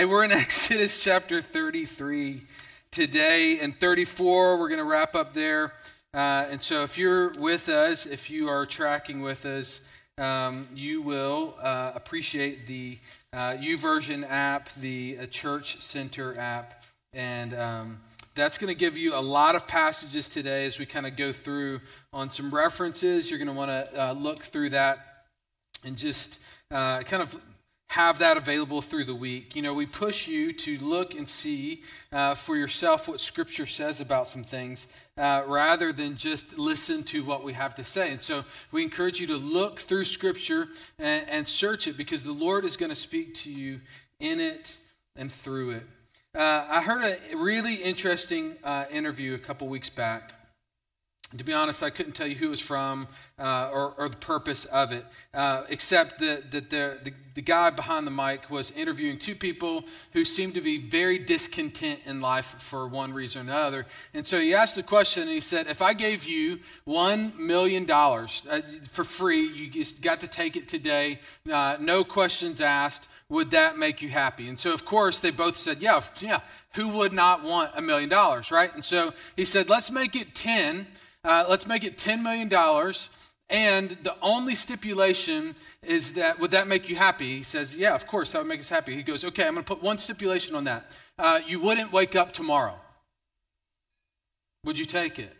Hey, we're in Exodus chapter 33 today, and 34, we're going to wrap up there. Uh, and so, if you're with us, if you are tracking with us, um, you will uh, appreciate the uh, YouVersion app, the uh, Church Center app, and um, that's going to give you a lot of passages today as we kind of go through on some references. You're going to want to uh, look through that and just uh, kind of have that available through the week. You know, we push you to look and see uh, for yourself what Scripture says about some things uh, rather than just listen to what we have to say. And so we encourage you to look through Scripture and, and search it because the Lord is going to speak to you in it and through it. Uh, I heard a really interesting uh, interview a couple weeks back to be honest, I couldn't tell you who it was from uh, or, or, the purpose of it, uh, except that, that the, the, the, guy behind the mic was interviewing two people who seemed to be very discontent in life for one reason or another. And so he asked the question and he said, If I gave you $1 million uh, for free, you just got to take it today, uh, no questions asked, would that make you happy? And so, of course, they both said, Yeah, yeah, who would not want a million dollars, right? And so he said, Let's make it 10 uh, let's make it $10 million. And the only stipulation is that, would that make you happy? He says, Yeah, of course, that would make us happy. He goes, Okay, I'm going to put one stipulation on that. Uh, you wouldn't wake up tomorrow. Would you take it?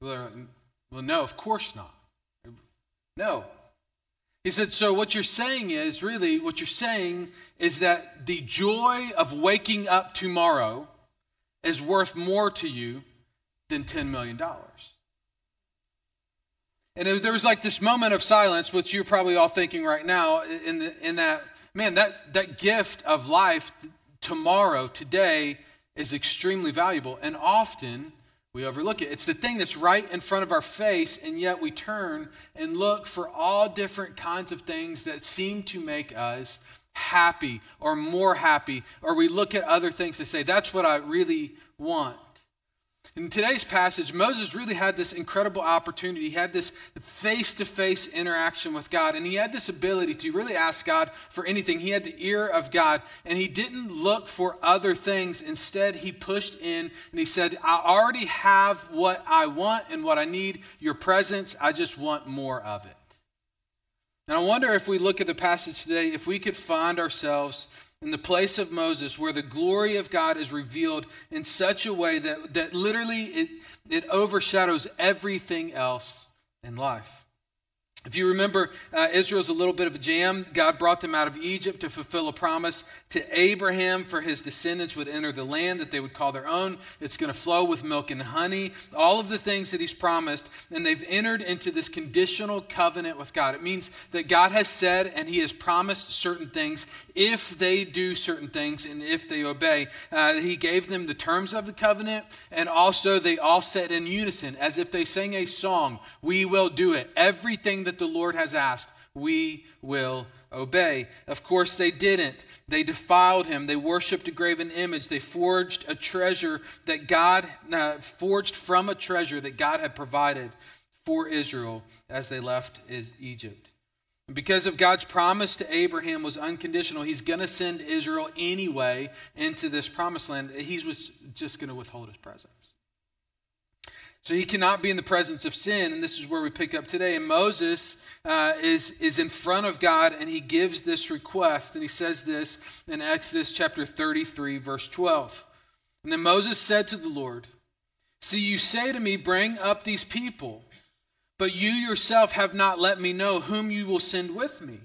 Well, no, of course not. No. He said, So what you're saying is really, what you're saying is that the joy of waking up tomorrow is worth more to you than $10 million. And there was like this moment of silence, which you're probably all thinking right now, in, the, in that, man, that, that gift of life tomorrow, today, is extremely valuable. And often we overlook it. It's the thing that's right in front of our face, and yet we turn and look for all different kinds of things that seem to make us happy or more happy, or we look at other things to say, that's what I really want. In today's passage, Moses really had this incredible opportunity. He had this face to face interaction with God, and he had this ability to really ask God for anything. He had the ear of God, and he didn't look for other things. Instead, he pushed in and he said, I already have what I want and what I need your presence. I just want more of it. And I wonder if we look at the passage today, if we could find ourselves in the place of Moses, where the glory of God is revealed in such a way that, that literally it, it overshadows everything else in life. If you remember, uh, Israel's a little bit of a jam. God brought them out of Egypt to fulfill a promise to Abraham for his descendants would enter the land that they would call their own. It's going to flow with milk and honey, all of the things that he's promised. And they've entered into this conditional covenant with God. It means that God has said and he has promised certain things if they do certain things and if they obey. Uh, he gave them the terms of the covenant, and also they all said in unison, as if they sang a song, We will do it. Everything that the Lord has asked, we will obey. Of course, they didn't. They defiled him. They worshiped a graven image. They forged a treasure that God, uh, forged from a treasure that God had provided for Israel as they left Egypt. And because of God's promise to Abraham was unconditional, he's going to send Israel anyway into this promised land. He was just going to withhold his presence. So he cannot be in the presence of sin, and this is where we pick up today. And Moses uh, is, is in front of God, and he gives this request, and he says this in Exodus chapter 33, verse 12. And then Moses said to the Lord, See, you say to me, Bring up these people, but you yourself have not let me know whom you will send with me.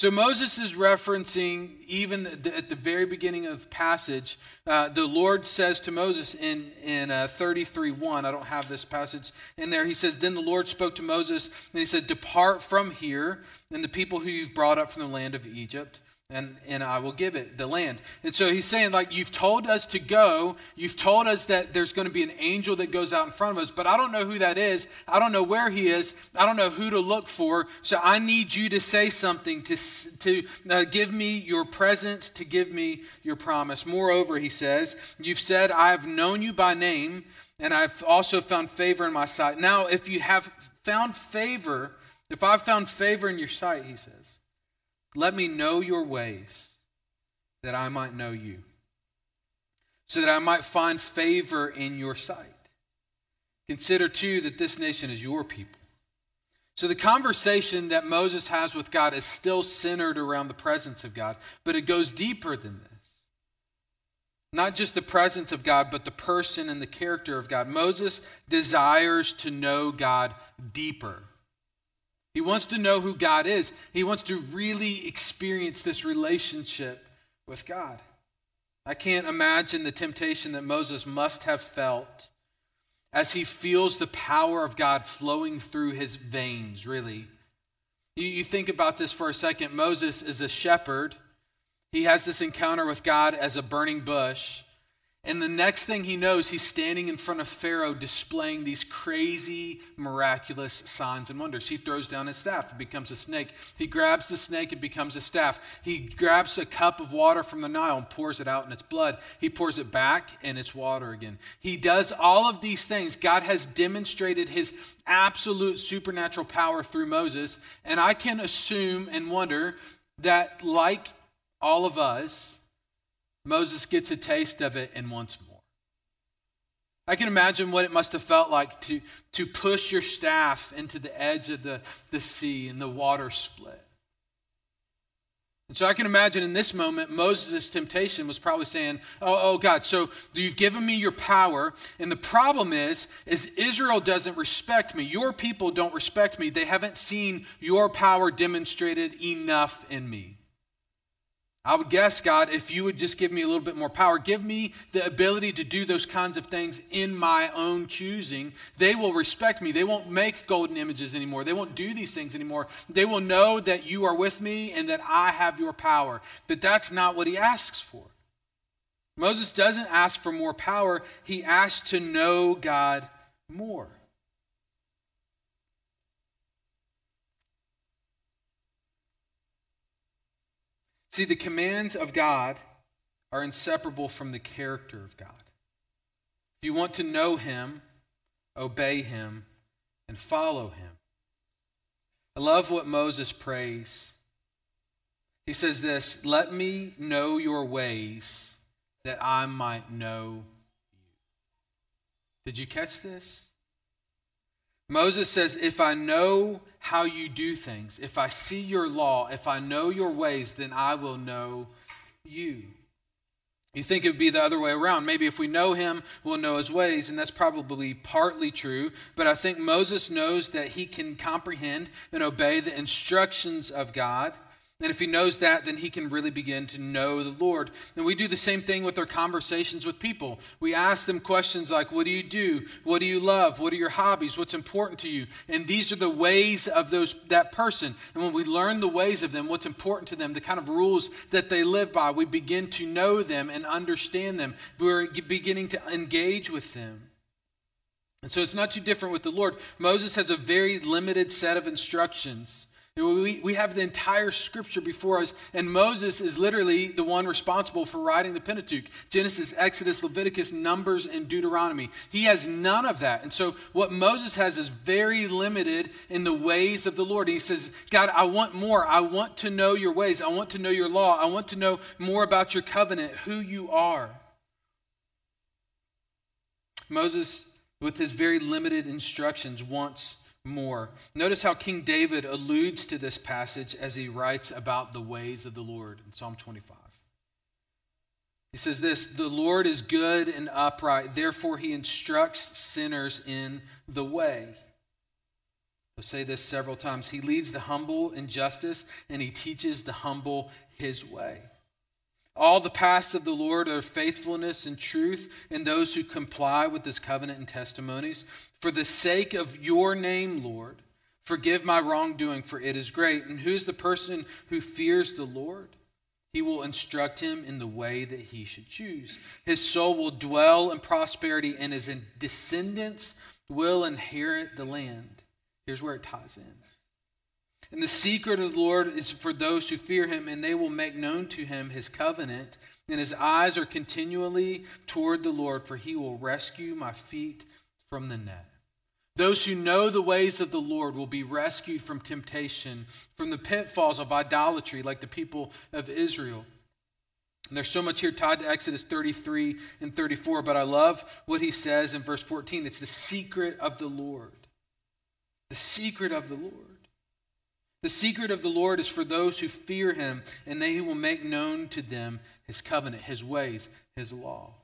So Moses is referencing, even at the very beginning of the passage, uh, the Lord says to Moses in, in uh, 33 1, I don't have this passage in there. He says, Then the Lord spoke to Moses, and he said, Depart from here, and the people who you've brought up from the land of Egypt and, and I will give it the land. And so he's saying, like, you've told us to go. You've told us that there's going to be an angel that goes out in front of us, but I don't know who that is. I don't know where he is. I don't know who to look for. So I need you to say something, to, to uh, give me your presence, to give me your promise. Moreover, he says, you've said, I have known you by name, and I've also found favor in my sight. Now, if you have found favor, if I've found favor in your sight, he says, let me know your ways that I might know you, so that I might find favor in your sight. Consider too that this nation is your people. So the conversation that Moses has with God is still centered around the presence of God, but it goes deeper than this. Not just the presence of God, but the person and the character of God. Moses desires to know God deeper. He wants to know who God is. He wants to really experience this relationship with God. I can't imagine the temptation that Moses must have felt as he feels the power of God flowing through his veins, really. You, you think about this for a second. Moses is a shepherd, he has this encounter with God as a burning bush. And the next thing he knows, he's standing in front of Pharaoh displaying these crazy, miraculous signs and wonders. He throws down his staff, it becomes a snake. He grabs the snake, it becomes a staff. He grabs a cup of water from the Nile and pours it out in its blood. He pours it back and it's water again. He does all of these things. God has demonstrated his absolute supernatural power through Moses. And I can assume and wonder that, like all of us, Moses gets a taste of it and wants more. I can imagine what it must have felt like to, to push your staff into the edge of the, the sea and the water split. And so I can imagine in this moment, Moses' temptation was probably saying, Oh, oh God, so you've given me your power. And the problem is, is Israel doesn't respect me. Your people don't respect me. They haven't seen your power demonstrated enough in me. I would guess, God, if you would just give me a little bit more power, give me the ability to do those kinds of things in my own choosing, they will respect me. They won't make golden images anymore. They won't do these things anymore. They will know that you are with me and that I have your power. But that's not what he asks for. Moses doesn't ask for more power, he asks to know God more. See, the commands of God are inseparable from the character of God. If you want to know Him, obey Him and follow Him. I love what Moses prays. He says this Let me know your ways that I might know you. Did you catch this? Moses says, If I know how you do things. If I see your law, if I know your ways, then I will know you. You think it would be the other way around. Maybe if we know him, we'll know his ways, and that's probably partly true. But I think Moses knows that he can comprehend and obey the instructions of God. And if he knows that, then he can really begin to know the Lord. And we do the same thing with our conversations with people. We ask them questions like, What do you do? What do you love? What are your hobbies? What's important to you? And these are the ways of those that person. And when we learn the ways of them, what's important to them, the kind of rules that they live by, we begin to know them and understand them. We're beginning to engage with them. And so it's not too different with the Lord. Moses has a very limited set of instructions we, we have the entire scripture before us, and Moses is literally the one responsible for writing the Pentateuch Genesis, Exodus, Leviticus, Numbers, and Deuteronomy. He has none of that. And so, what Moses has is very limited in the ways of the Lord. He says, God, I want more. I want to know your ways. I want to know your law. I want to know more about your covenant, who you are. Moses, with his very limited instructions, wants more. Notice how King David alludes to this passage as he writes about the ways of the Lord in Psalm 25. He says this The Lord is good and upright, therefore he instructs sinners in the way. I'll say this several times. He leads the humble in justice, and he teaches the humble his way. All the paths of the Lord are faithfulness and truth and those who comply with his covenant and testimonies. For the sake of your name, Lord, forgive my wrongdoing, for it is great. And who's the person who fears the Lord? He will instruct him in the way that he should choose. His soul will dwell in prosperity, and his descendants will inherit the land. Here's where it ties in. And the secret of the Lord is for those who fear him, and they will make known to him his covenant. And his eyes are continually toward the Lord, for he will rescue my feet from the net. Those who know the ways of the Lord will be rescued from temptation, from the pitfalls of idolatry, like the people of Israel. And there's so much here tied to Exodus 33 and 34, but I love what he says in verse 14. It's the secret of the Lord. The secret of the Lord. The secret of the Lord is for those who fear him, and they will make known to them his covenant, his ways, his law.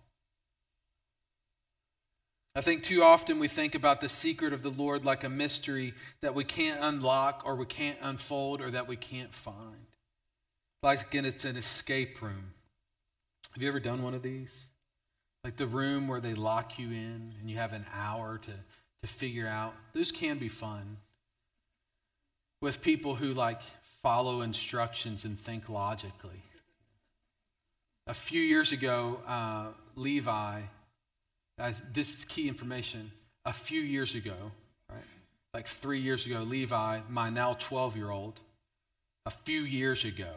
I think too often we think about the secret of the Lord like a mystery that we can't unlock or we can't unfold or that we can't find. Like, again, it's an escape room. Have you ever done one of these? Like the room where they lock you in and you have an hour to, to figure out. Those can be fun. With people who like follow instructions and think logically. A few years ago, uh, Levi, uh, this is key information. A few years ago, right? Like three years ago, Levi, my now 12 year old, a few years ago,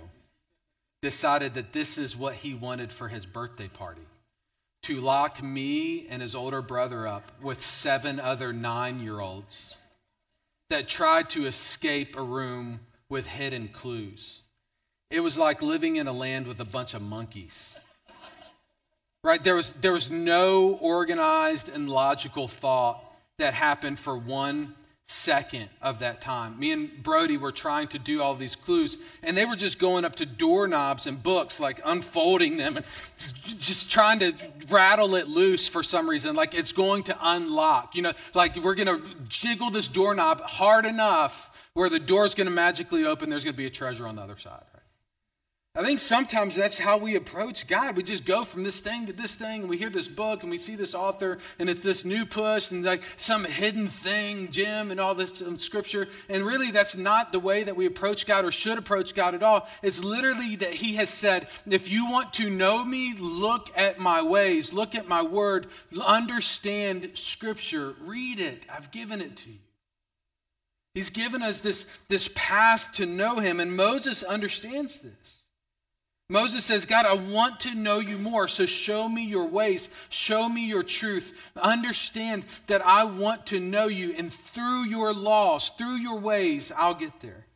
decided that this is what he wanted for his birthday party to lock me and his older brother up with seven other nine year olds that tried to escape a room with hidden clues. It was like living in a land with a bunch of monkeys. Right? There was, there was no organized and logical thought that happened for one second of that time. Me and Brody were trying to do all these clues, and they were just going up to doorknobs and books, like unfolding them and just trying to rattle it loose for some reason, like it's going to unlock. You know, like we're going to jiggle this doorknob hard enough where the door's going to magically open, there's going to be a treasure on the other side. I think sometimes that's how we approach God. We just go from this thing to this thing, and we hear this book, and we see this author, and it's this new push, and like some hidden thing, Jim, and all this scripture. And really, that's not the way that we approach God or should approach God at all. It's literally that He has said, if you want to know me, look at my ways, look at my word, understand scripture, read it. I've given it to you. He's given us this, this path to know Him, and Moses understands this. Moses says, God, I want to know you more, so show me your ways, show me your truth. Understand that I want to know you, and through your laws, through your ways, I'll get there.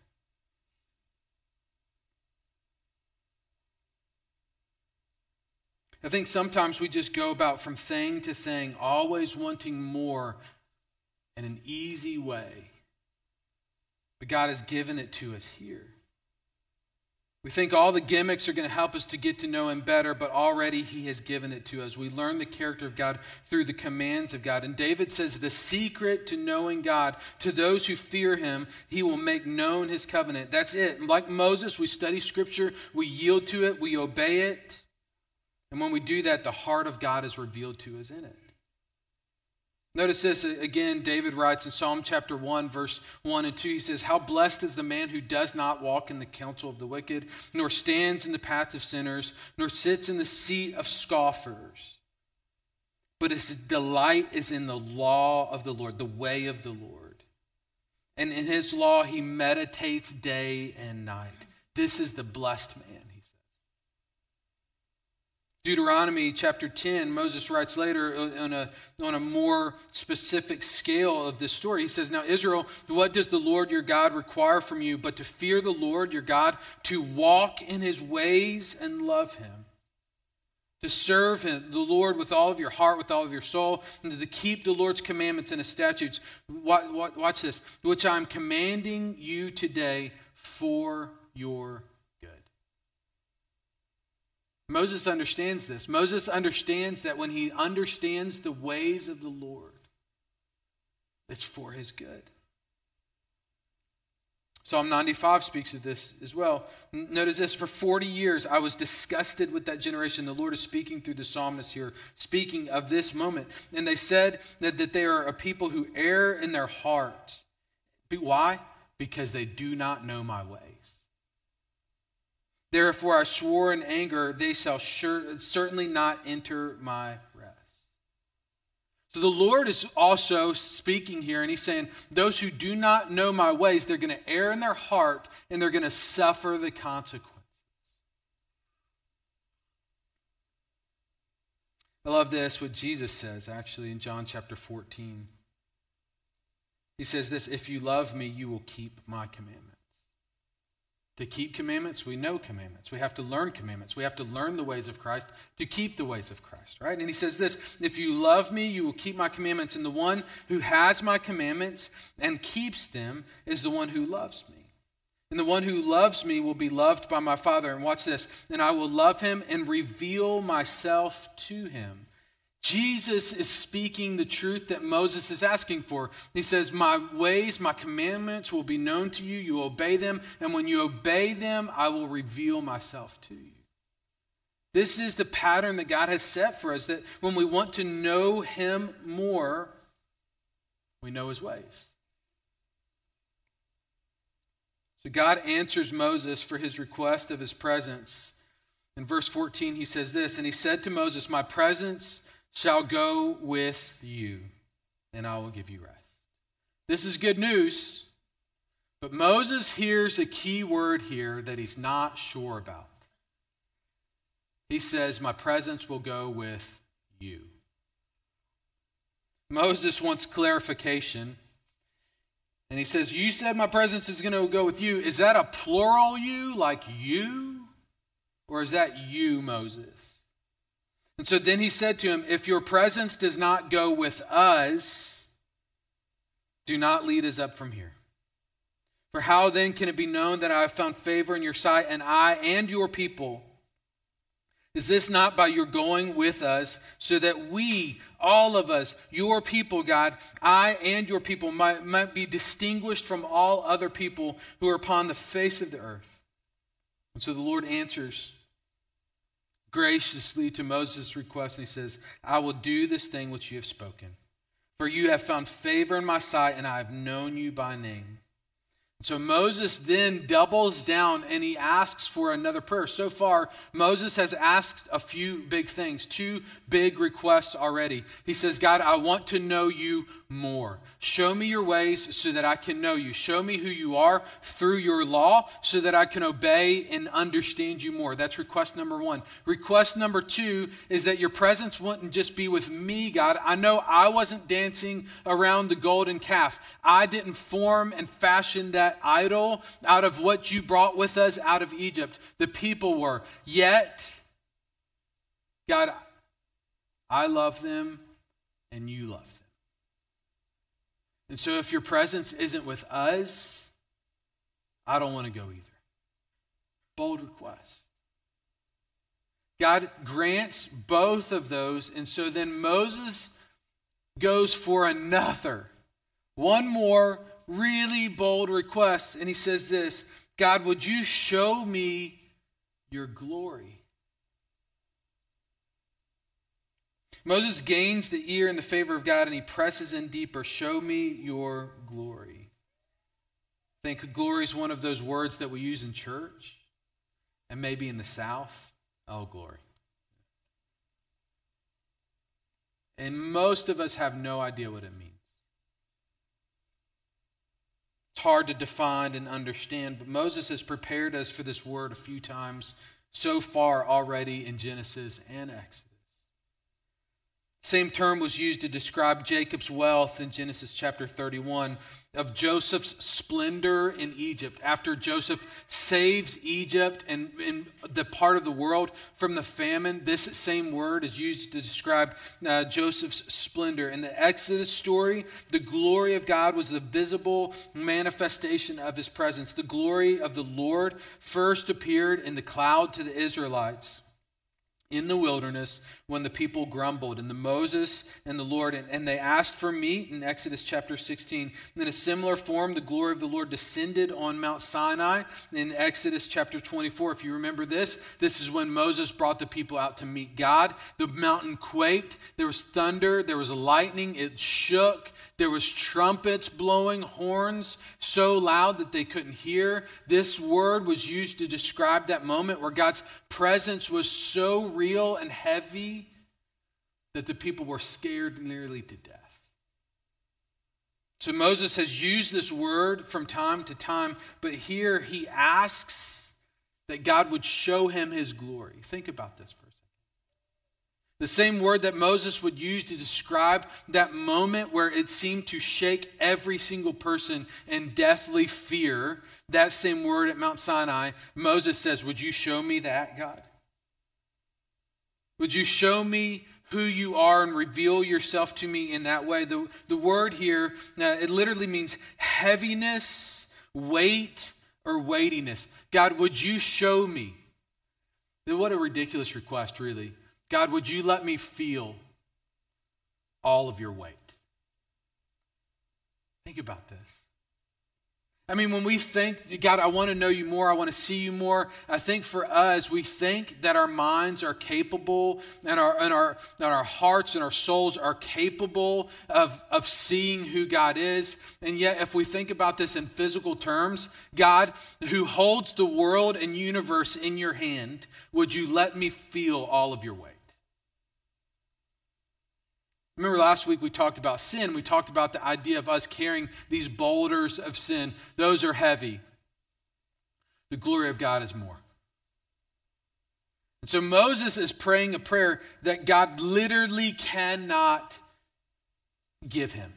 I think sometimes we just go about from thing to thing, always wanting more in an easy way. But God has given it to us here. We think all the gimmicks are going to help us to get to know Him better, but already He has given it to us. We learn the character of God through the commands of God. And David says the secret to knowing God, to those who fear Him, He will make known His covenant. That's it. Like Moses, we study Scripture, we yield to it, we obey it. And when we do that, the heart of God is revealed to us in it. Notice this uh, again, David writes in Psalm chapter 1, verse 1 and 2. He says, How blessed is the man who does not walk in the counsel of the wicked, nor stands in the path of sinners, nor sits in the seat of scoffers. But his delight is in the law of the Lord, the way of the Lord. And in his law he meditates day and night. This is the blessed man. Deuteronomy chapter 10, Moses writes later on a, on a more specific scale of this story. He says, Now, Israel, what does the Lord your God require from you but to fear the Lord your God, to walk in his ways and love him, to serve him, the Lord with all of your heart, with all of your soul, and to keep the Lord's commandments and his statutes? Watch this, which I'm commanding you today for your Moses understands this. Moses understands that when he understands the ways of the Lord, it's for his good. Psalm 95 speaks of this as well. Notice this for 40 years, I was disgusted with that generation. The Lord is speaking through the psalmist here, speaking of this moment. And they said that, that they are a people who err in their heart. Why? Because they do not know my way. Therefore, I swore in anger, they shall sure, certainly not enter my rest. So the Lord is also speaking here, and He's saying, Those who do not know my ways, they're going to err in their heart and they're going to suffer the consequences. I love this, what Jesus says actually in John chapter 14. He says this If you love me, you will keep my commandments. To keep commandments, we know commandments. We have to learn commandments. We have to learn the ways of Christ to keep the ways of Christ, right? And he says this If you love me, you will keep my commandments. And the one who has my commandments and keeps them is the one who loves me. And the one who loves me will be loved by my Father. And watch this. And I will love him and reveal myself to him. Jesus is speaking the truth that Moses is asking for. He says, My ways, my commandments will be known to you. You obey them. And when you obey them, I will reveal myself to you. This is the pattern that God has set for us that when we want to know Him more, we know His ways. So God answers Moses for his request of his presence. In verse 14, he says this And he said to Moses, My presence shall go with you, and I will give you rest. This is good news, but Moses hears a key word here that he's not sure about. He says, My presence will go with you. Moses wants clarification. And he says, You said my presence is going to go with you. Is that a plural you, like you? Or is that you, Moses? And so then he said to him, If your presence does not go with us, do not lead us up from here. For how then can it be known that I have found favor in your sight, and I and your people? Is this not by your going with us, so that we, all of us, your people, God, I and your people, might, might be distinguished from all other people who are upon the face of the earth? And so the Lord answers graciously to Moses' request, and he says, I will do this thing which you have spoken. For you have found favor in my sight, and I have known you by name. So Moses then doubles down and he asks for another prayer. So far, Moses has asked a few big things, two big requests already. He says, God, I want to know you more. Show me your ways so that I can know you. Show me who you are through your law so that I can obey and understand you more. That's request number one. Request number two is that your presence wouldn't just be with me, God. I know I wasn't dancing around the golden calf. I didn't form and fashion that idol out of what you brought with us out of Egypt. The people were. Yet, God, I love them and you love them. And so if your presence isn't with us, I don't want to go either. Bold request. God grants both of those. And so then Moses goes for another, one more really bold request. And he says this God, would you show me your glory? Moses gains the ear and the favor of God and he presses in deeper. Show me your glory. I think glory is one of those words that we use in church and maybe in the South. Oh, glory. And most of us have no idea what it means. It's hard to define and understand, but Moses has prepared us for this word a few times so far already in Genesis and Exodus. Same term was used to describe Jacob's wealth in Genesis chapter 31 of Joseph's splendor in Egypt. After Joseph saves Egypt and, and the part of the world from the famine, this same word is used to describe uh, Joseph's splendor. In the Exodus story, the glory of God was the visible manifestation of his presence. The glory of the Lord first appeared in the cloud to the Israelites in the wilderness when the people grumbled. And the moses and the lord and, and, they asked for meat in exodus chapter 16 and in a similar form the glory of the lord descended on mount sinai in exodus chapter 24 if you remember this this is when moses brought the people out to meet god. The mountain quaked. There was thunder. There was lightning. It shook. There was trumpets blowing horns so loud that they couldn't hear. This word was used to describe that moment where god's presence was so real real and heavy that the people were scared nearly to death. So Moses has used this word from time to time, but here he asks that God would show him his glory. Think about this for a second. The same word that Moses would use to describe that moment where it seemed to shake every single person in deathly fear, that same word at Mount Sinai, Moses says, Would you show me that, God? Would you show me who you are and reveal yourself to me in that way? The, the word here, uh, it literally means heaviness, weight, or weightiness. God, would you show me? What a ridiculous request, really. God, would you let me feel all of your weight? Think about this. I mean, when we think, God, I want to know you more, I want to see you more, I think for us, we think that our minds are capable and our, and our, and our hearts and our souls are capable of, of seeing who God is. And yet, if we think about this in physical terms, God, who holds the world and universe in your hand, would you let me feel all of your weight? Remember last week we talked about sin. We talked about the idea of us carrying these boulders of sin. Those are heavy. The glory of God is more. And so Moses is praying a prayer that God literally cannot give him.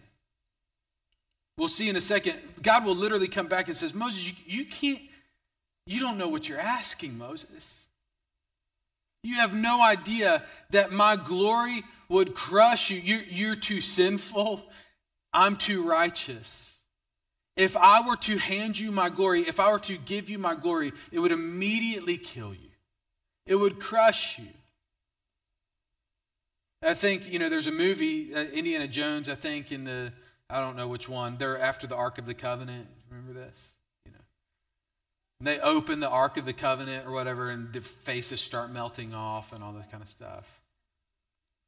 We'll see in a second. God will literally come back and says, Moses, you, you can't, you don't know what you're asking, Moses. You have no idea that my glory would crush you. You're, you're too sinful. I'm too righteous. If I were to hand you my glory, if I were to give you my glory, it would immediately kill you. It would crush you. I think, you know, there's a movie, uh, Indiana Jones, I think, in the, I don't know which one. They're after the Ark of the Covenant. Remember this? You know. And they open the Ark of the Covenant or whatever, and the faces start melting off and all that kind of stuff.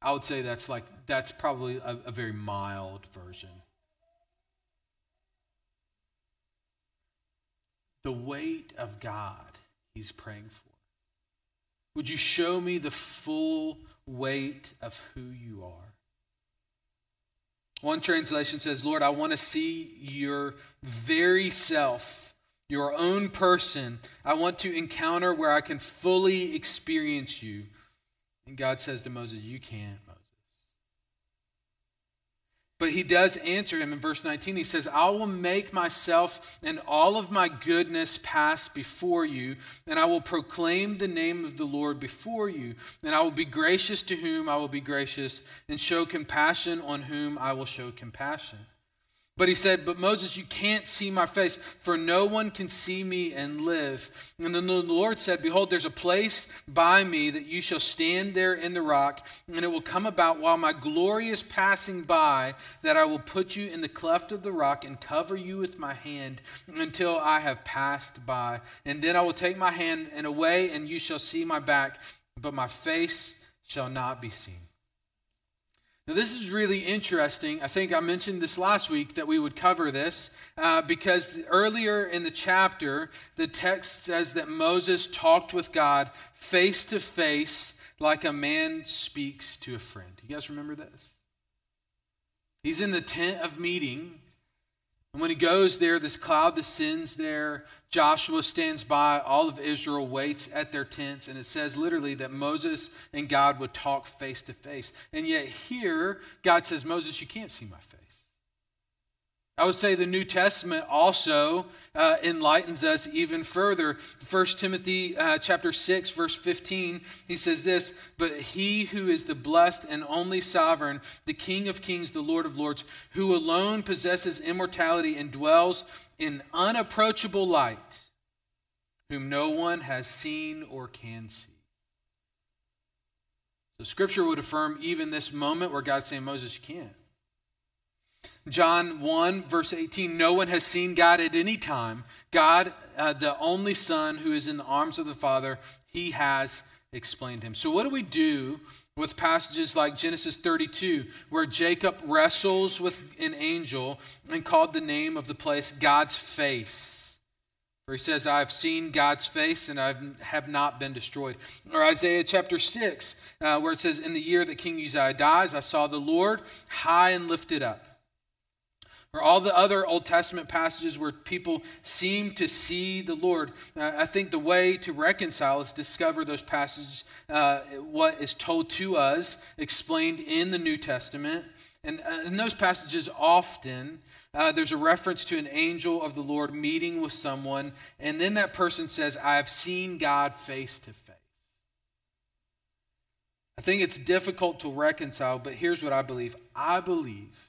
I would say that's like that's probably a, a very mild version. The weight of God he's praying for. Would you show me the full weight of who you are? One translation says, Lord, I want to see your very self, your own person. I want to encounter where I can fully experience you. And God says to Moses, You can't, Moses. But he does answer him in verse 19. He says, I will make myself and all of my goodness pass before you, and I will proclaim the name of the Lord before you. And I will be gracious to whom I will be gracious, and show compassion on whom I will show compassion. But he said, But Moses, you can't see my face, for no one can see me and live. And then the Lord said, Behold, there's a place by me that you shall stand there in the rock, and it will come about while my glory is passing by that I will put you in the cleft of the rock and cover you with my hand until I have passed by. And then I will take my hand and away, and you shall see my back, but my face shall not be seen. Now, this is really interesting. I think I mentioned this last week that we would cover this uh, because earlier in the chapter, the text says that Moses talked with God face to face like a man speaks to a friend. You guys remember this? He's in the tent of meeting and when he goes there, this cloud descends there. Joshua stands by. All of Israel waits at their tents. And it says literally that Moses and God would talk face to face. And yet here, God says, Moses, you can't see my face. I would say the New Testament also uh, enlightens us even further. 1 Timothy uh, chapter 6 verse 15, he says this, "But he who is the blessed and only sovereign, the King of kings, the Lord of lords, who alone possesses immortality and dwells in unapproachable light, whom no one has seen or can see." So scripture would affirm even this moment where God's saying, Moses, you can't. John 1, verse 18 No one has seen God at any time. God, uh, the only Son who is in the arms of the Father, he has explained him. So, what do we do with passages like Genesis 32, where Jacob wrestles with an angel and called the name of the place God's face? Where he says, I have seen God's face and I have not been destroyed. Or Isaiah chapter 6, uh, where it says, In the year that King Uzziah dies, I saw the Lord high and lifted up or all the other Old Testament passages where people seem to see the Lord. Uh, I think the way to reconcile is discover those passages, uh, what is told to us, explained in the New Testament. And uh, in those passages, often uh, there's a reference to an angel of the Lord meeting with someone, and then that person says, I have seen God face to face. I think it's difficult to reconcile, but here's what I believe I believe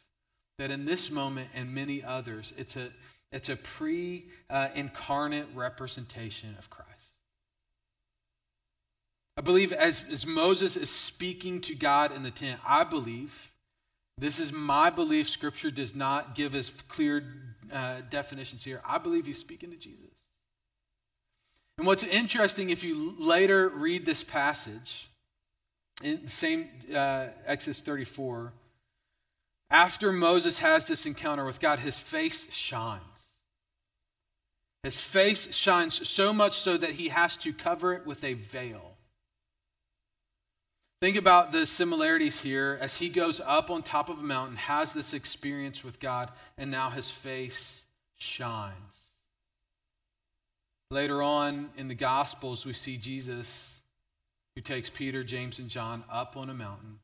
that in this moment and many others, it's a, it's a pre uh, incarnate representation of Christ. I believe as, as Moses is speaking to God in the tent, I believe, this is my belief, Scripture does not give us clear uh, definitions here. I believe he's speaking to Jesus. And what's interesting, if you later read this passage, in the same uh, Exodus 34, after Moses has this encounter with God, his face shines. His face shines so much so that he has to cover it with a veil. Think about the similarities here as he goes up on top of a mountain, has this experience with God, and now his face shines. Later on in the Gospels, we see Jesus who takes Peter, James, and John up on a mountain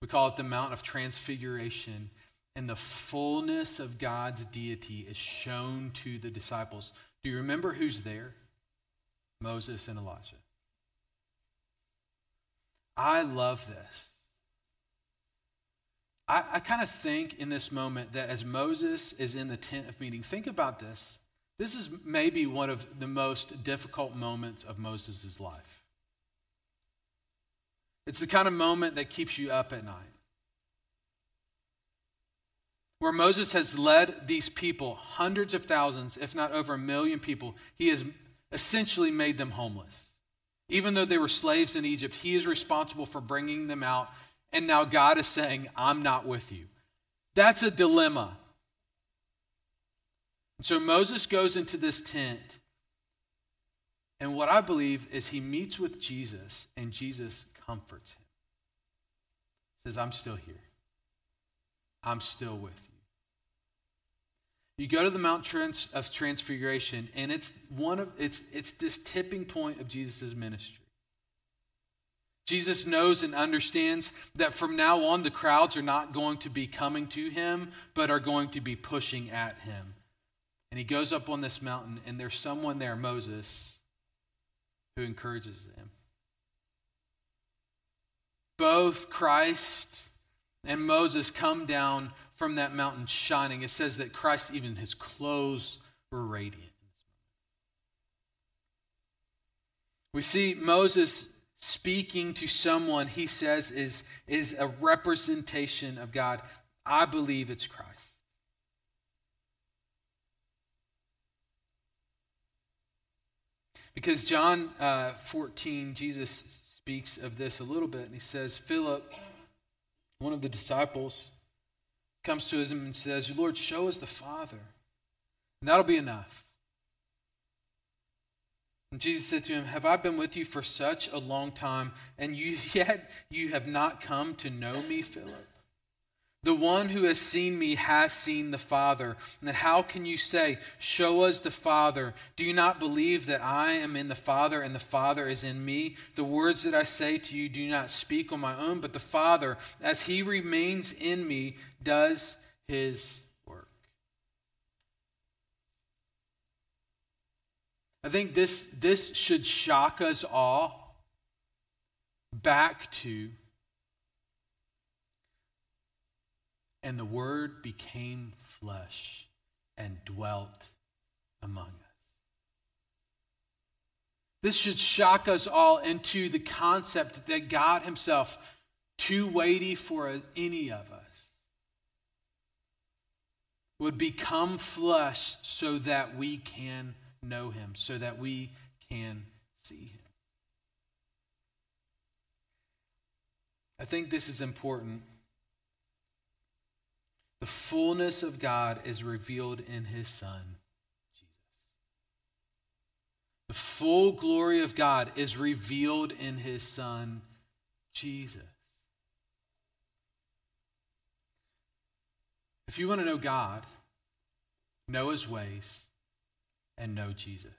we call it the Mount of Transfiguration. And the fullness of God's deity is shown to the disciples. Do you remember who's there? Moses and Elijah. I love this. I, I kind of think in this moment that as Moses is in the tent of meeting, think about this. This is maybe one of the most difficult moments of Moses' life. It's the kind of moment that keeps you up at night. Where Moses has led these people, hundreds of thousands, if not over a million people, he has essentially made them homeless. Even though they were slaves in Egypt, he is responsible for bringing them out. And now God is saying, I'm not with you. That's a dilemma. And so Moses goes into this tent. And what I believe is he meets with Jesus, and Jesus comforts him. Says, I'm still here. I'm still with you. You go to the Mount Trans- of Transfiguration, and it's one of it's it's this tipping point of Jesus' ministry. Jesus knows and understands that from now on the crowds are not going to be coming to him, but are going to be pushing at him. And he goes up on this mountain, and there's someone there, Moses, who encourages him both Christ and Moses come down from that mountain shining. It says that Christ, even his clothes were radiant. We see Moses speaking to someone he says is, is a representation of God. I believe it's Christ. Because John uh, 14, Jesus speaks of this a little bit, and he says, Philip, one of the disciples, comes to him and says, Lord, show us the Father, and that'll be enough. And Jesus said to him, Have I been with you for such a long time, and you yet you have not come to know me, Philip? The one who has seen me has seen the Father. And how can you say, Show us the Father? Do you not believe that I am in the Father and the Father is in me? The words that I say to you do not speak on my own, but the Father, as he remains in me, does his work. I think this, this should shock us all back to And the Word became flesh and dwelt among us. This should shock us all into the concept that God Himself, too weighty for any of us, would become flesh so that we can know Him, so that we can see Him. I think this is important the fullness of God is revealed in his Son, Jesus. The full glory of God is revealed in his Son, Jesus. If you want to know God, know his ways, and know Jesus.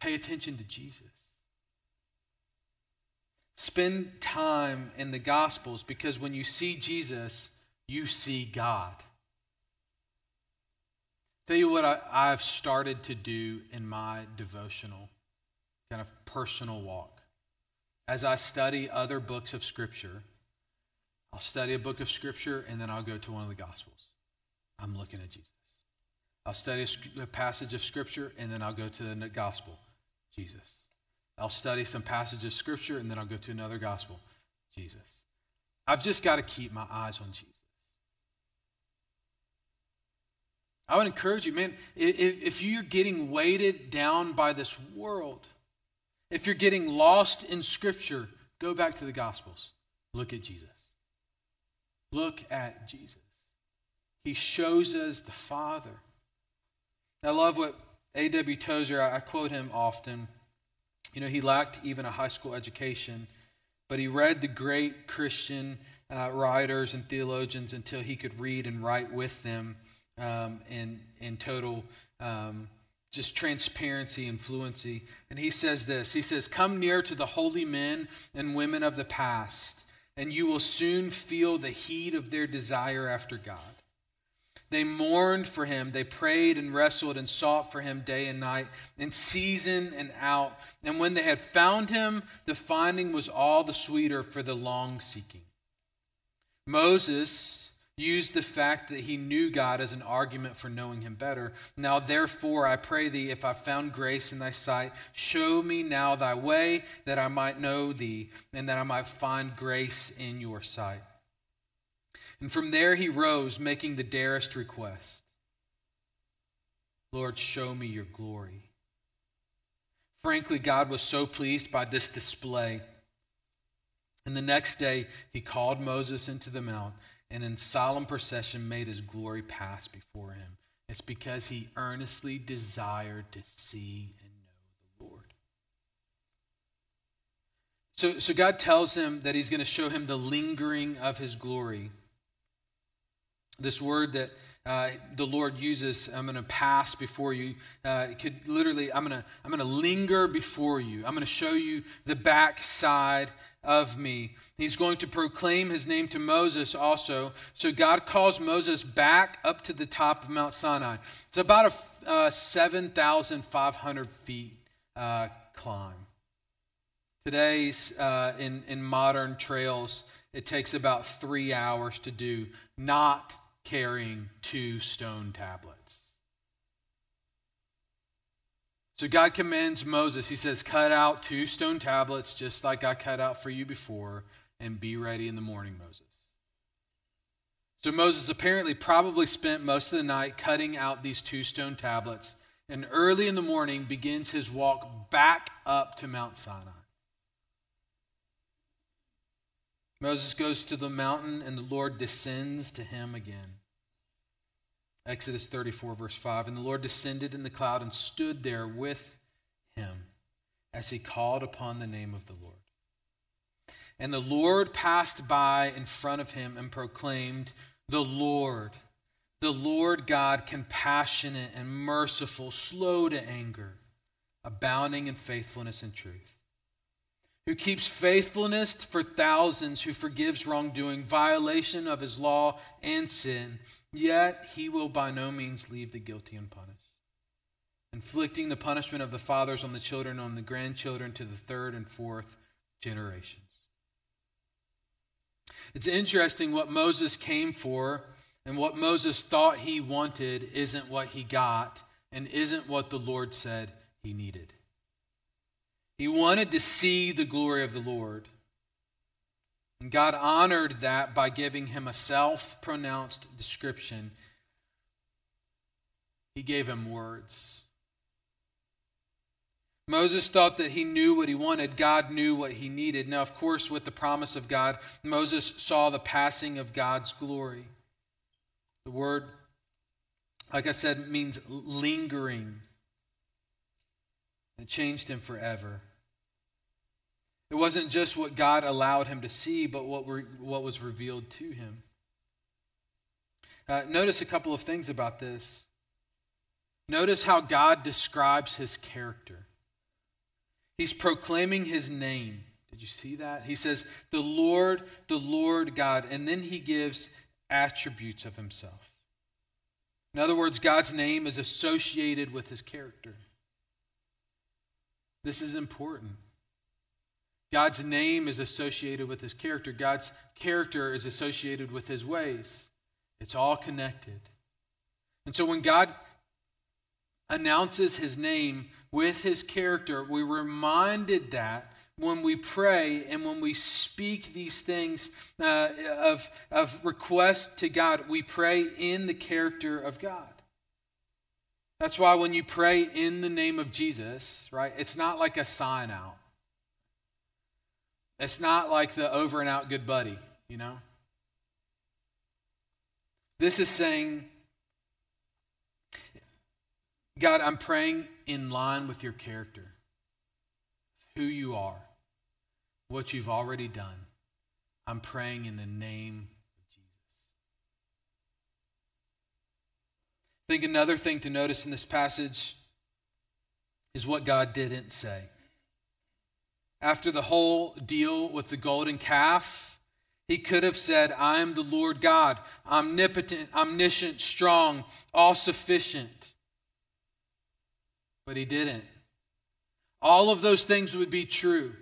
Pay attention to Jesus. Spend time in the Gospels because when you see Jesus, you see God. Tell you what I, have started to do in my devotional, kind of personal walk. As I study other books of Scripture, I'll study a book of Scripture and then I'll go to one of the Gospels. I'm looking at Jesus. I'll study a passage of Scripture and then I'll go to the Gospel, Jesus. I'll study some passage of Scripture and then I'll go to another Gospel, Jesus. I've just got to keep my eyes on Jesus. I would encourage you, man, if, if you're getting weighted down by this world, if you're getting lost in Scripture, go back to the Gospels. Look at Jesus. Look at Jesus. He shows us the Father. I love what A.W. Tozer, I quote him often. You know, he lacked even a high school education, but he read the great Christian uh, writers and theologians until he could read and write with them um, in, in total um, just transparency and fluency. And he says this He says, Come near to the holy men and women of the past, and you will soon feel the heat of their desire after God. They mourned for him. They prayed and wrestled and sought for him day and night, in season and out. And when they had found him, the finding was all the sweeter for the long seeking. Moses used the fact that he knew God as an argument for knowing him better. Now, therefore, I pray thee, if I found grace in thy sight, show me now thy way, that I might know thee, and that I might find grace in your sight. And from there he rose, making the dearest request Lord, show me your glory. Frankly, God was so pleased by this display. And the next day, he called Moses into the mount and in solemn procession made his glory pass before him. It's because he earnestly desired to see and know the Lord. So, so God tells him that he's going to show him the lingering of his glory. This word that uh, the Lord uses, I'm going to pass before you. Uh, it could literally, I'm going to, I'm going to linger before you. I'm going to show you the backside of me. He's going to proclaim his name to Moses also. So God calls Moses back up to the top of Mount Sinai. It's about a uh, 7,500 feet uh, climb. Today, uh, in, in modern trails, it takes about three hours to do, not carrying two stone tablets. So God commands Moses, he says, cut out two stone tablets just like I cut out for you before, and be ready in the morning, Moses. So Moses apparently probably spent most of the night cutting out these two stone tablets, and early in the morning begins his walk back up to Mount Sinai. Moses goes to the mountain, and the Lord descends to him again. Exodus 34, verse 5. And the Lord descended in the cloud and stood there with him as he called upon the name of the Lord. And the Lord passed by in front of him and proclaimed, The Lord, the Lord God, compassionate and merciful, slow to anger, abounding in faithfulness and truth, who keeps faithfulness for thousands, who forgives wrongdoing, violation of his law, and sin Yet he will by no means leave the guilty unpunished, inflicting the punishment of the fathers on the children, on the grandchildren to the third and fourth generations. It's interesting what Moses came for and what Moses thought he wanted isn't what he got and isn't what the Lord said he needed. He wanted to see the glory of the Lord. And God honored that by giving him a self pronounced description. He gave him words. Moses thought that he knew what he wanted. God knew what he needed. Now, of course, with the promise of God, Moses saw the passing of God's glory. The word, like I said, means lingering. It changed him forever. It wasn't just what God allowed him to see, but what, what was revealed to him. Uh, notice a couple of things about this. Notice how God describes his character. He's proclaiming his name. Did you see that? He says, The Lord, the Lord God. And then he gives attributes of himself. In other words, God's name is associated with his character. This is important. God's name is associated with his character. God's character is associated with his ways. It's all connected. And so when God announces his name with his character, we're reminded that when we pray and when we speak these things uh, of, of request to God, we pray in the character of God. That's why when you pray in the name of Jesus, right, it's not like a sign out. It's not like the over and out good buddy, you know? This is saying, God, I'm praying in line with your character, who you are, what you've already done. I'm praying in the name of Jesus. I think another thing to notice in this passage is what God didn't say after the whole deal with the golden calf, he could have said, I am the Lord God, omnipotent, omniscient, strong, all sufficient. But he didn't. All of those things would be true.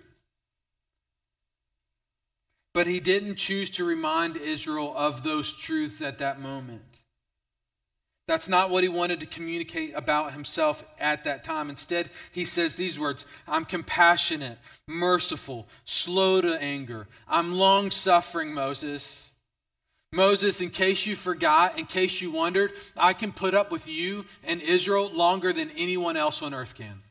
But he didn't choose to remind Israel of those truths at that moment. That's not what he wanted to communicate about himself at that time. Instead, he says these words I'm compassionate, merciful, slow to anger. I'm long suffering, Moses. Moses, in case you forgot, in case you wondered, I can put up with you and Israel longer than anyone else on earth can.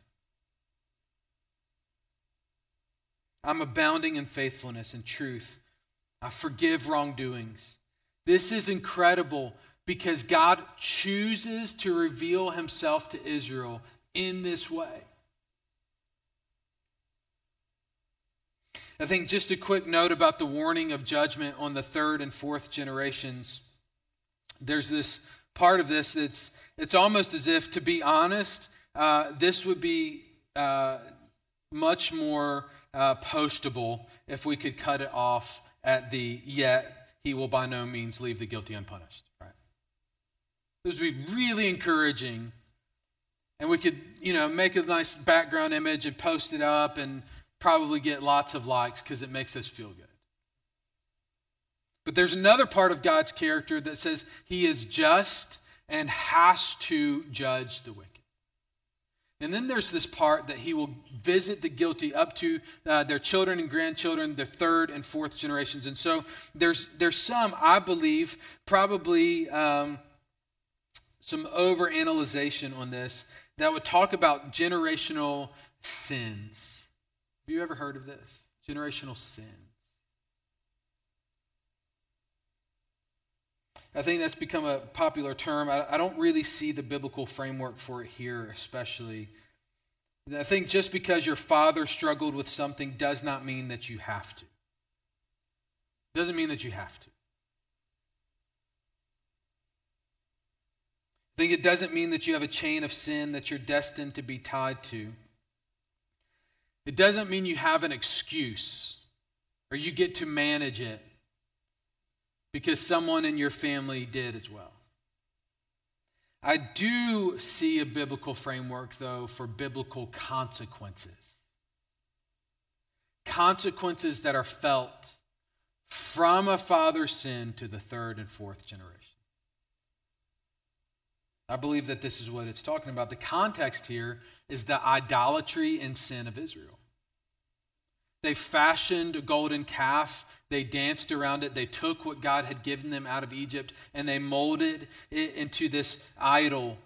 I'm abounding in faithfulness and truth. I forgive wrongdoings. This is incredible because God chooses to reveal himself to Israel in this way. I think just a quick note about the warning of judgment on the third and fourth generations. There's this part of this that's it's almost as if, to be honest, uh, this would be uh, much more uh, postable if we could cut it off at the yet he will by no means leave the guilty unpunished. This would be really encouraging. And we could, you know, make a nice background image and post it up and probably get lots of likes because it makes us feel good. But there's another part of God's character that says he is just and has to judge the wicked. And then there's this part that he will visit the guilty up to uh, their children and grandchildren, the third and fourth generations. And so there's, there's some, I believe, probably. Um, some overanalyzation on this that would talk about generational sins. Have you ever heard of this? Generational sins. I think that's become a popular term. I, I, don't really see the biblical framework for it here, especially. I think just because your father struggled with something does not mean that you have to. Doesn't mean that you have to. I think it doesn't mean that you have a chain of sin that you're destined to be tied to. It doesn't mean you have an excuse or you get to manage it because someone in your family did as well. I do see a biblical framework, though, for biblical consequences. Consequences that are felt from a father's sin to the third and fourth generation. I believe that this is what it's talking about. The context here is the idolatry and sin of Israel. They fashioned a golden calf. They danced around it. They took what God had given them out of Egypt and they molded it into this idol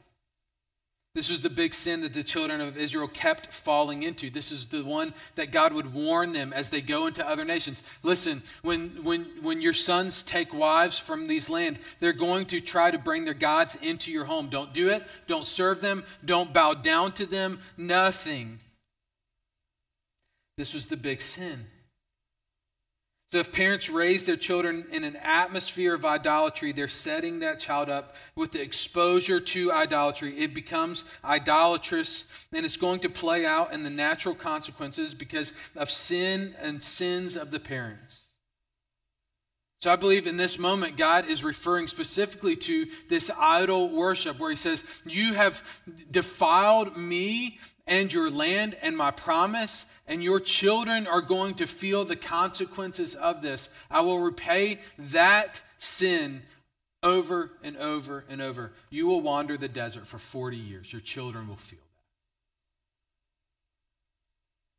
this was the big sin that the children of Israel kept falling into. This is the one that God would warn them as they go into other nations. Listen, when, when, when your sons take wives from these land, they're going to try to bring their gods into your home. Don't do it. Don't serve them. Don't bow down to them. Nothing. This was the big sin. So if parents raise their children in an atmosphere of idolatry, they're setting that child up with the exposure to idolatry. It becomes idolatrous and it's going to play out in the natural consequences because of sin and sins of the parents. So I believe in this moment, God is referring specifically to this idol worship where he says, You have defiled me and your land and my promise, and your children are going to feel the consequences of this. I will repay that sin over and over and over. You will wander the desert for 40 years. Your children will feel that.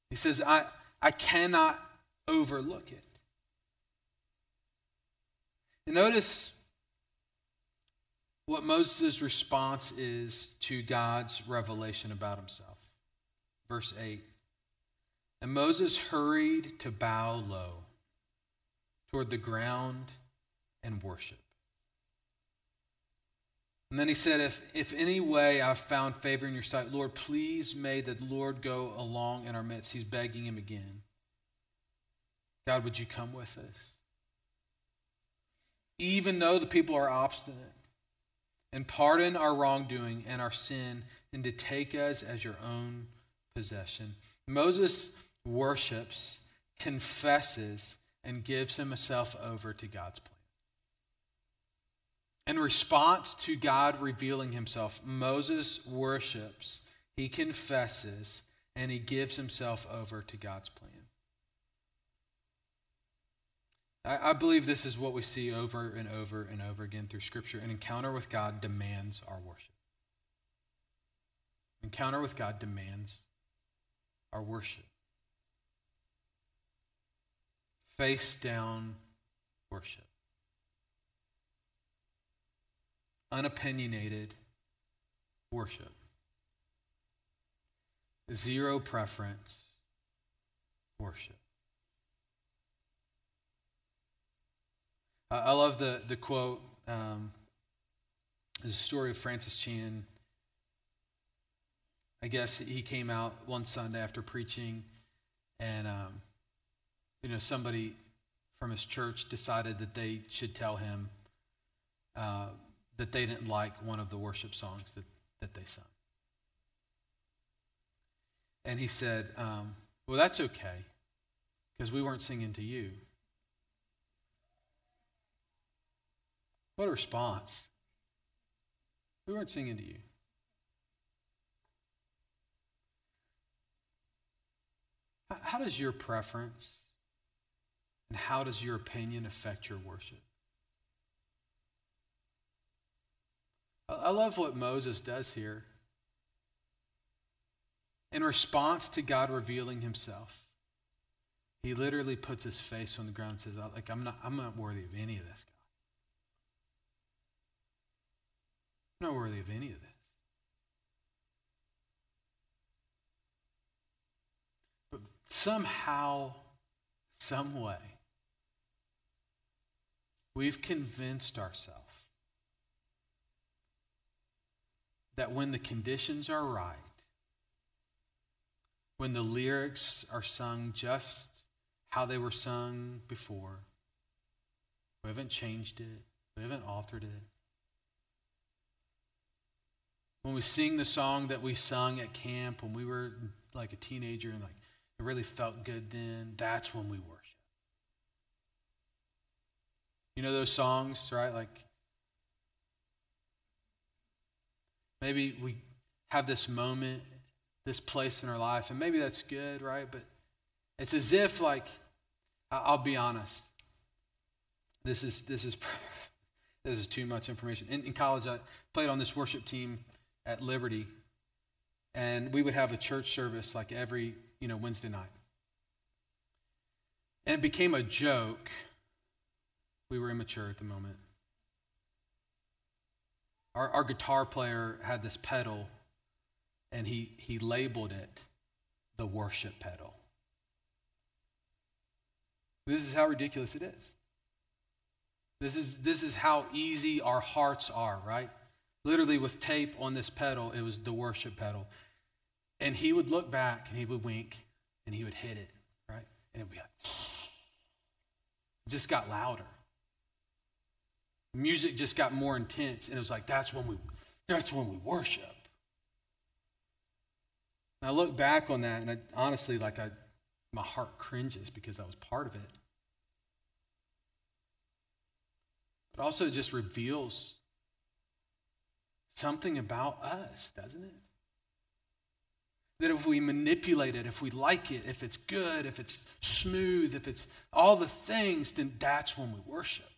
He says, I, I cannot overlook it. And notice what Moses' response is to God's revelation about himself. Verse 8 And Moses hurried to bow low toward the ground and worship. And then he said, If, if any way I've found favor in your sight, Lord, please may the Lord go along in our midst. He's begging him again. God, would you come with us? Even though the people are obstinate, and pardon our wrongdoing and our sin, and to take us as your own possession. Moses worships, confesses, and gives himself over to God's plan. In response to God revealing himself, Moses worships, he confesses, and he gives himself over to God's plan. I, believe this is what we see over and over and over again through Scripture. An encounter with God demands our worship. Encounter with God demands our worship. Face down worship. Unopinionated worship. Zero preference worship. I love the, the quote. Um, a story of Francis Chan I guess he came out one Sunday after preaching, and um, you know somebody from his church decided that they should tell him uh, that they didn't like one of the worship songs that, that they sung. And he said, um, Well, that's okay, because we weren't singing to you. What a response. We weren't singing to you. How does your preference and how does your opinion affect your worship? I love what Moses does here. In response to God revealing himself, he literally puts his face on the ground and says, like, I'm not, I'm not worthy of any of this, God. I'm not worthy of any of this. Somehow, some way, we've convinced ourselves that when the conditions are right, when the lyrics are sung just how they were sung before, we haven't changed it, we haven't altered it. When we sing the song that we sung at camp when we were like a teenager and like, it really felt good then. That's when we worship. You know those songs, right? Like maybe we have this moment, this place in our life, and maybe that's good, right? But it's as if, like, I'll be honest. This is this is this is too much information. In, in college, I played on this worship team at Liberty, and we would have a church service like every you know, Wednesday night. And it became a joke. We were immature at the moment. Our, our guitar player had this pedal, and he, he labeled it the worship pedal. This is how ridiculous it is. This is, this is how easy our hearts are, right? Literally, with tape on this pedal, it was the worship pedal. And he would look back and he would wink and he would hit it, right? And it would be like, just got louder. Music just got more intense, and it was like, that's when we, that's when we worship. And I look back on that, and I, honestly, like I, my heart cringes because I was part of it. But also, it just reveals something about us, doesn't it? That if we manipulate it, if we like it, if it's good, if it's smooth, if it's all the things, then that's when we worship.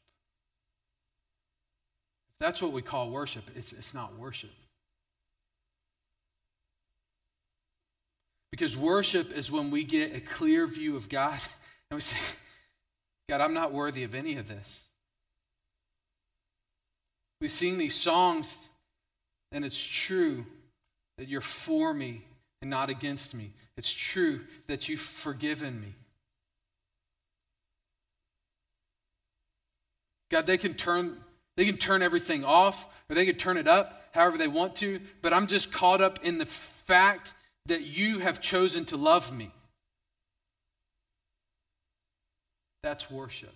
If that's what we call worship, it's, it's not worship. Because worship is when we get a clear view of God and we say, God, I'm not worthy of any of this. We sing these songs, and it's true that you're for me and not against me. It's true that you've forgiven me. God, they can turn they can turn everything off or they can turn it up however they want to, but I'm just caught up in the fact that you have chosen to love me. That's worship.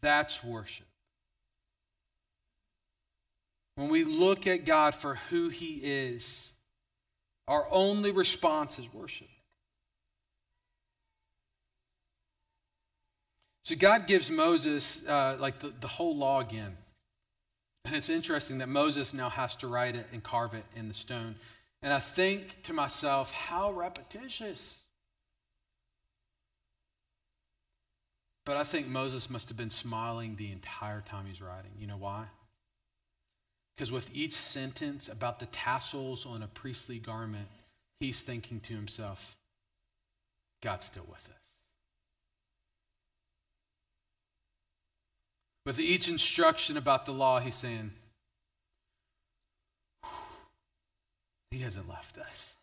That's worship. When we look at God for who He is, our only response is worship. So God gives Moses uh, like the, the whole law again. And it's interesting that Moses now has to write it and carve it in the stone. And I think to myself, how repetitious. But I think Moses must have been smiling the entire time he's writing. You know why? Because with each sentence about the tassels on a priestly garment, he's thinking to himself, God's still with us. With each instruction about the law, he's saying, He hasn't left us.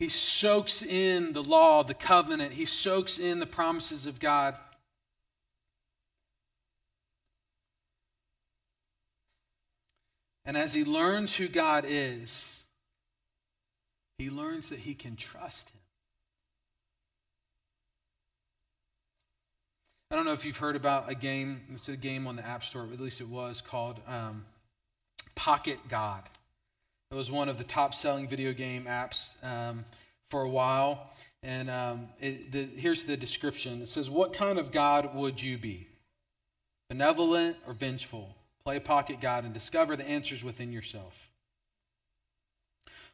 He soaks in the law, the covenant. He soaks in the promises of God. And as he learns who God is, he learns that he can trust him. I don't know if you've heard about a game, it's a game on the App Store, at least it was, called um, Pocket God. It was one of the top selling video game apps um, for a while. And um, it, the, here's the description it says, What kind of God would you be? Benevolent or vengeful? Play Pocket God and discover the answers within yourself.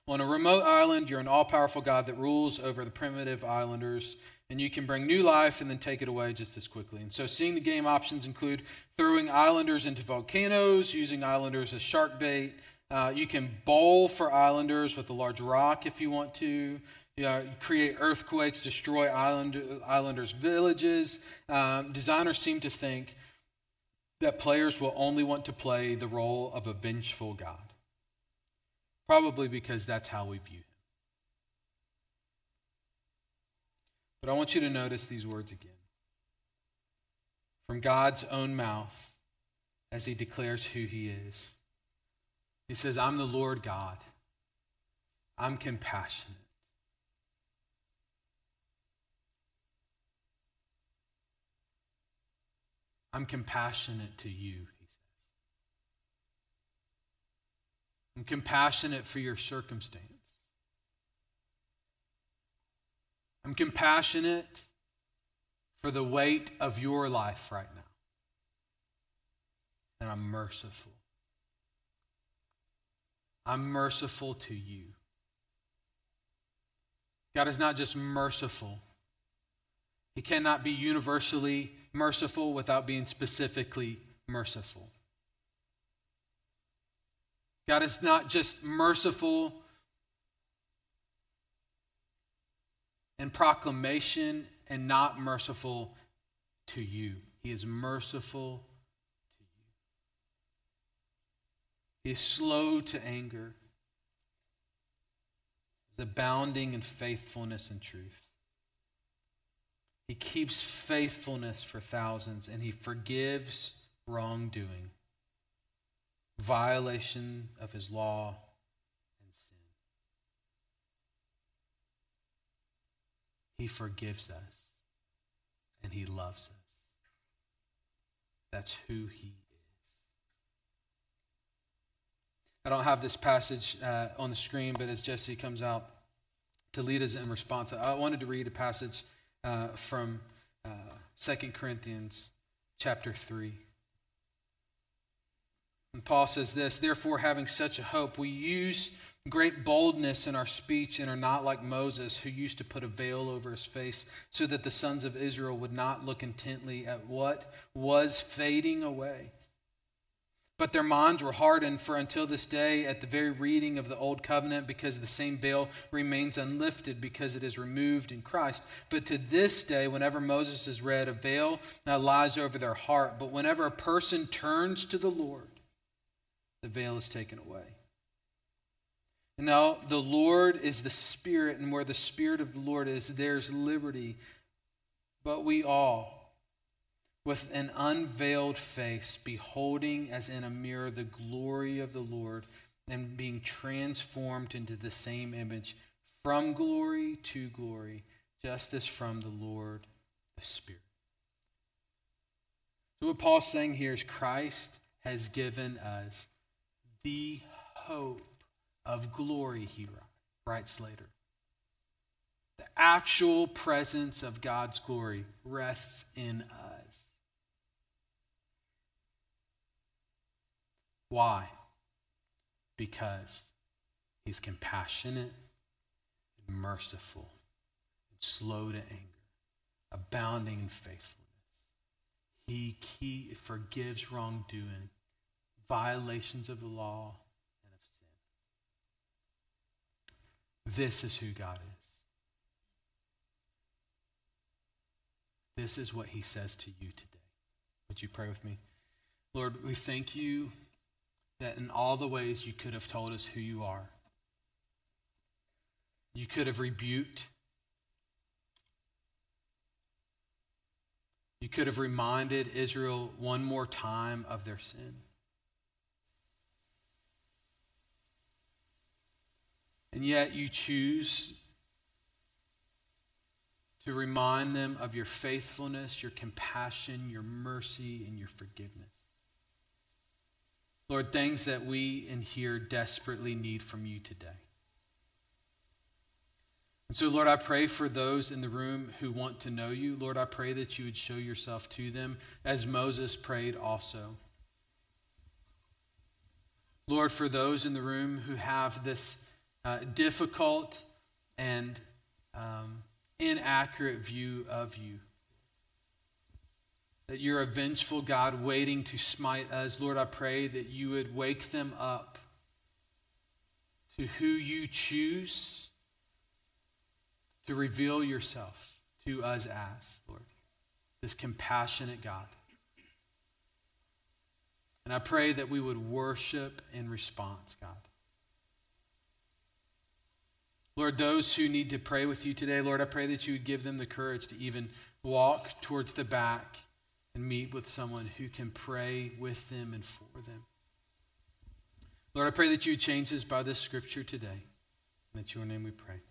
On a remote island, you're an all powerful God that rules over the primitive islanders, and you can bring new life and then take it away just as quickly. And so, seeing the game options include throwing islanders into volcanoes, using islanders as shark bait. Uh, you can bowl for islanders with a large rock if you want to. You know, create earthquakes, destroy island, islanders' villages. Um, designers seem to think that players will only want to play the role of a vengeful God. Probably because that's how we view him. But I want you to notice these words again. From God's own mouth, as he declares who he is, he says, I'm the Lord God. I'm compassionate. I'm compassionate to you, he says. I'm compassionate for your circumstance. I'm compassionate for the weight of your life right now. And I'm merciful. I'm merciful to you. God is not just merciful, He cannot be universally merciful without being specifically merciful. God is not just merciful in proclamation and not merciful to you. He is merciful to you. He is slow to anger, is abounding in faithfulness and truth. He keeps faithfulness for thousands, and he forgives wrongdoing, violation of his law, and sin. He forgives us and He loves us. That's who He is. I don't have this passage uh, on the screen, but as Jesse comes out to lead us in response, I wanted to read a passage uh, from uh, 2 Corinthians chapter 3. And Paul says this Therefore, having such a hope, we use great boldness in our speech and are not like Moses, who used to put a veil over his face so that the sons of Israel would not look intently at what was fading away. But their minds were hardened, for until this day, at the very reading of the Old Covenant, because the same veil remains unlifted, because it is removed in Christ. But to this day, whenever Moses is read, a veil lies over their heart. But whenever a person turns to the Lord, the veil is taken away. Now, the Lord is the Spirit, and where the Spirit of the Lord is, there's liberty. But we all, with an unveiled face, beholding as in a mirror the glory of the Lord, and being transformed into the same image from glory to glory, just as from the Lord the Spirit. So, what Paul's saying here is Christ has given us the hope of glory, he writes later. The actual presence of God's glory rests in us. Why? Because he's compassionate and merciful and slow to anger, abounding in faithfulness. He, he forgives wrongdoing violations of the law and of sin. This is who God is. This is what he says to you today. Would you pray with me? Lord, we thank you that in all the ways you could have told us who you are, you could have rebuked, you could have reminded Israel one more time of their sin. And yet you choose to remind them of your faithfulness, your compassion, your mercy, and your forgiveness. Lord, things that we in here desperately need from you today. And so, Lord, I pray for those in the room who want to know you. Lord, I pray that you would show yourself to them as Moses prayed also. Lord, for those in the room who have this uh, difficult and um, inaccurate view of you. That you're a vengeful God waiting to smite us. Lord, I pray that you would wake them up to who you choose to reveal yourself to us as, Lord, this compassionate God. And I pray that we would worship in response, God. Lord, those who need to pray with you today, Lord, I pray that you would give them the courage to even walk towards the back and meet with someone who can pray with them and for them. Lord, I pray that you change us by this scripture today. In your name we pray.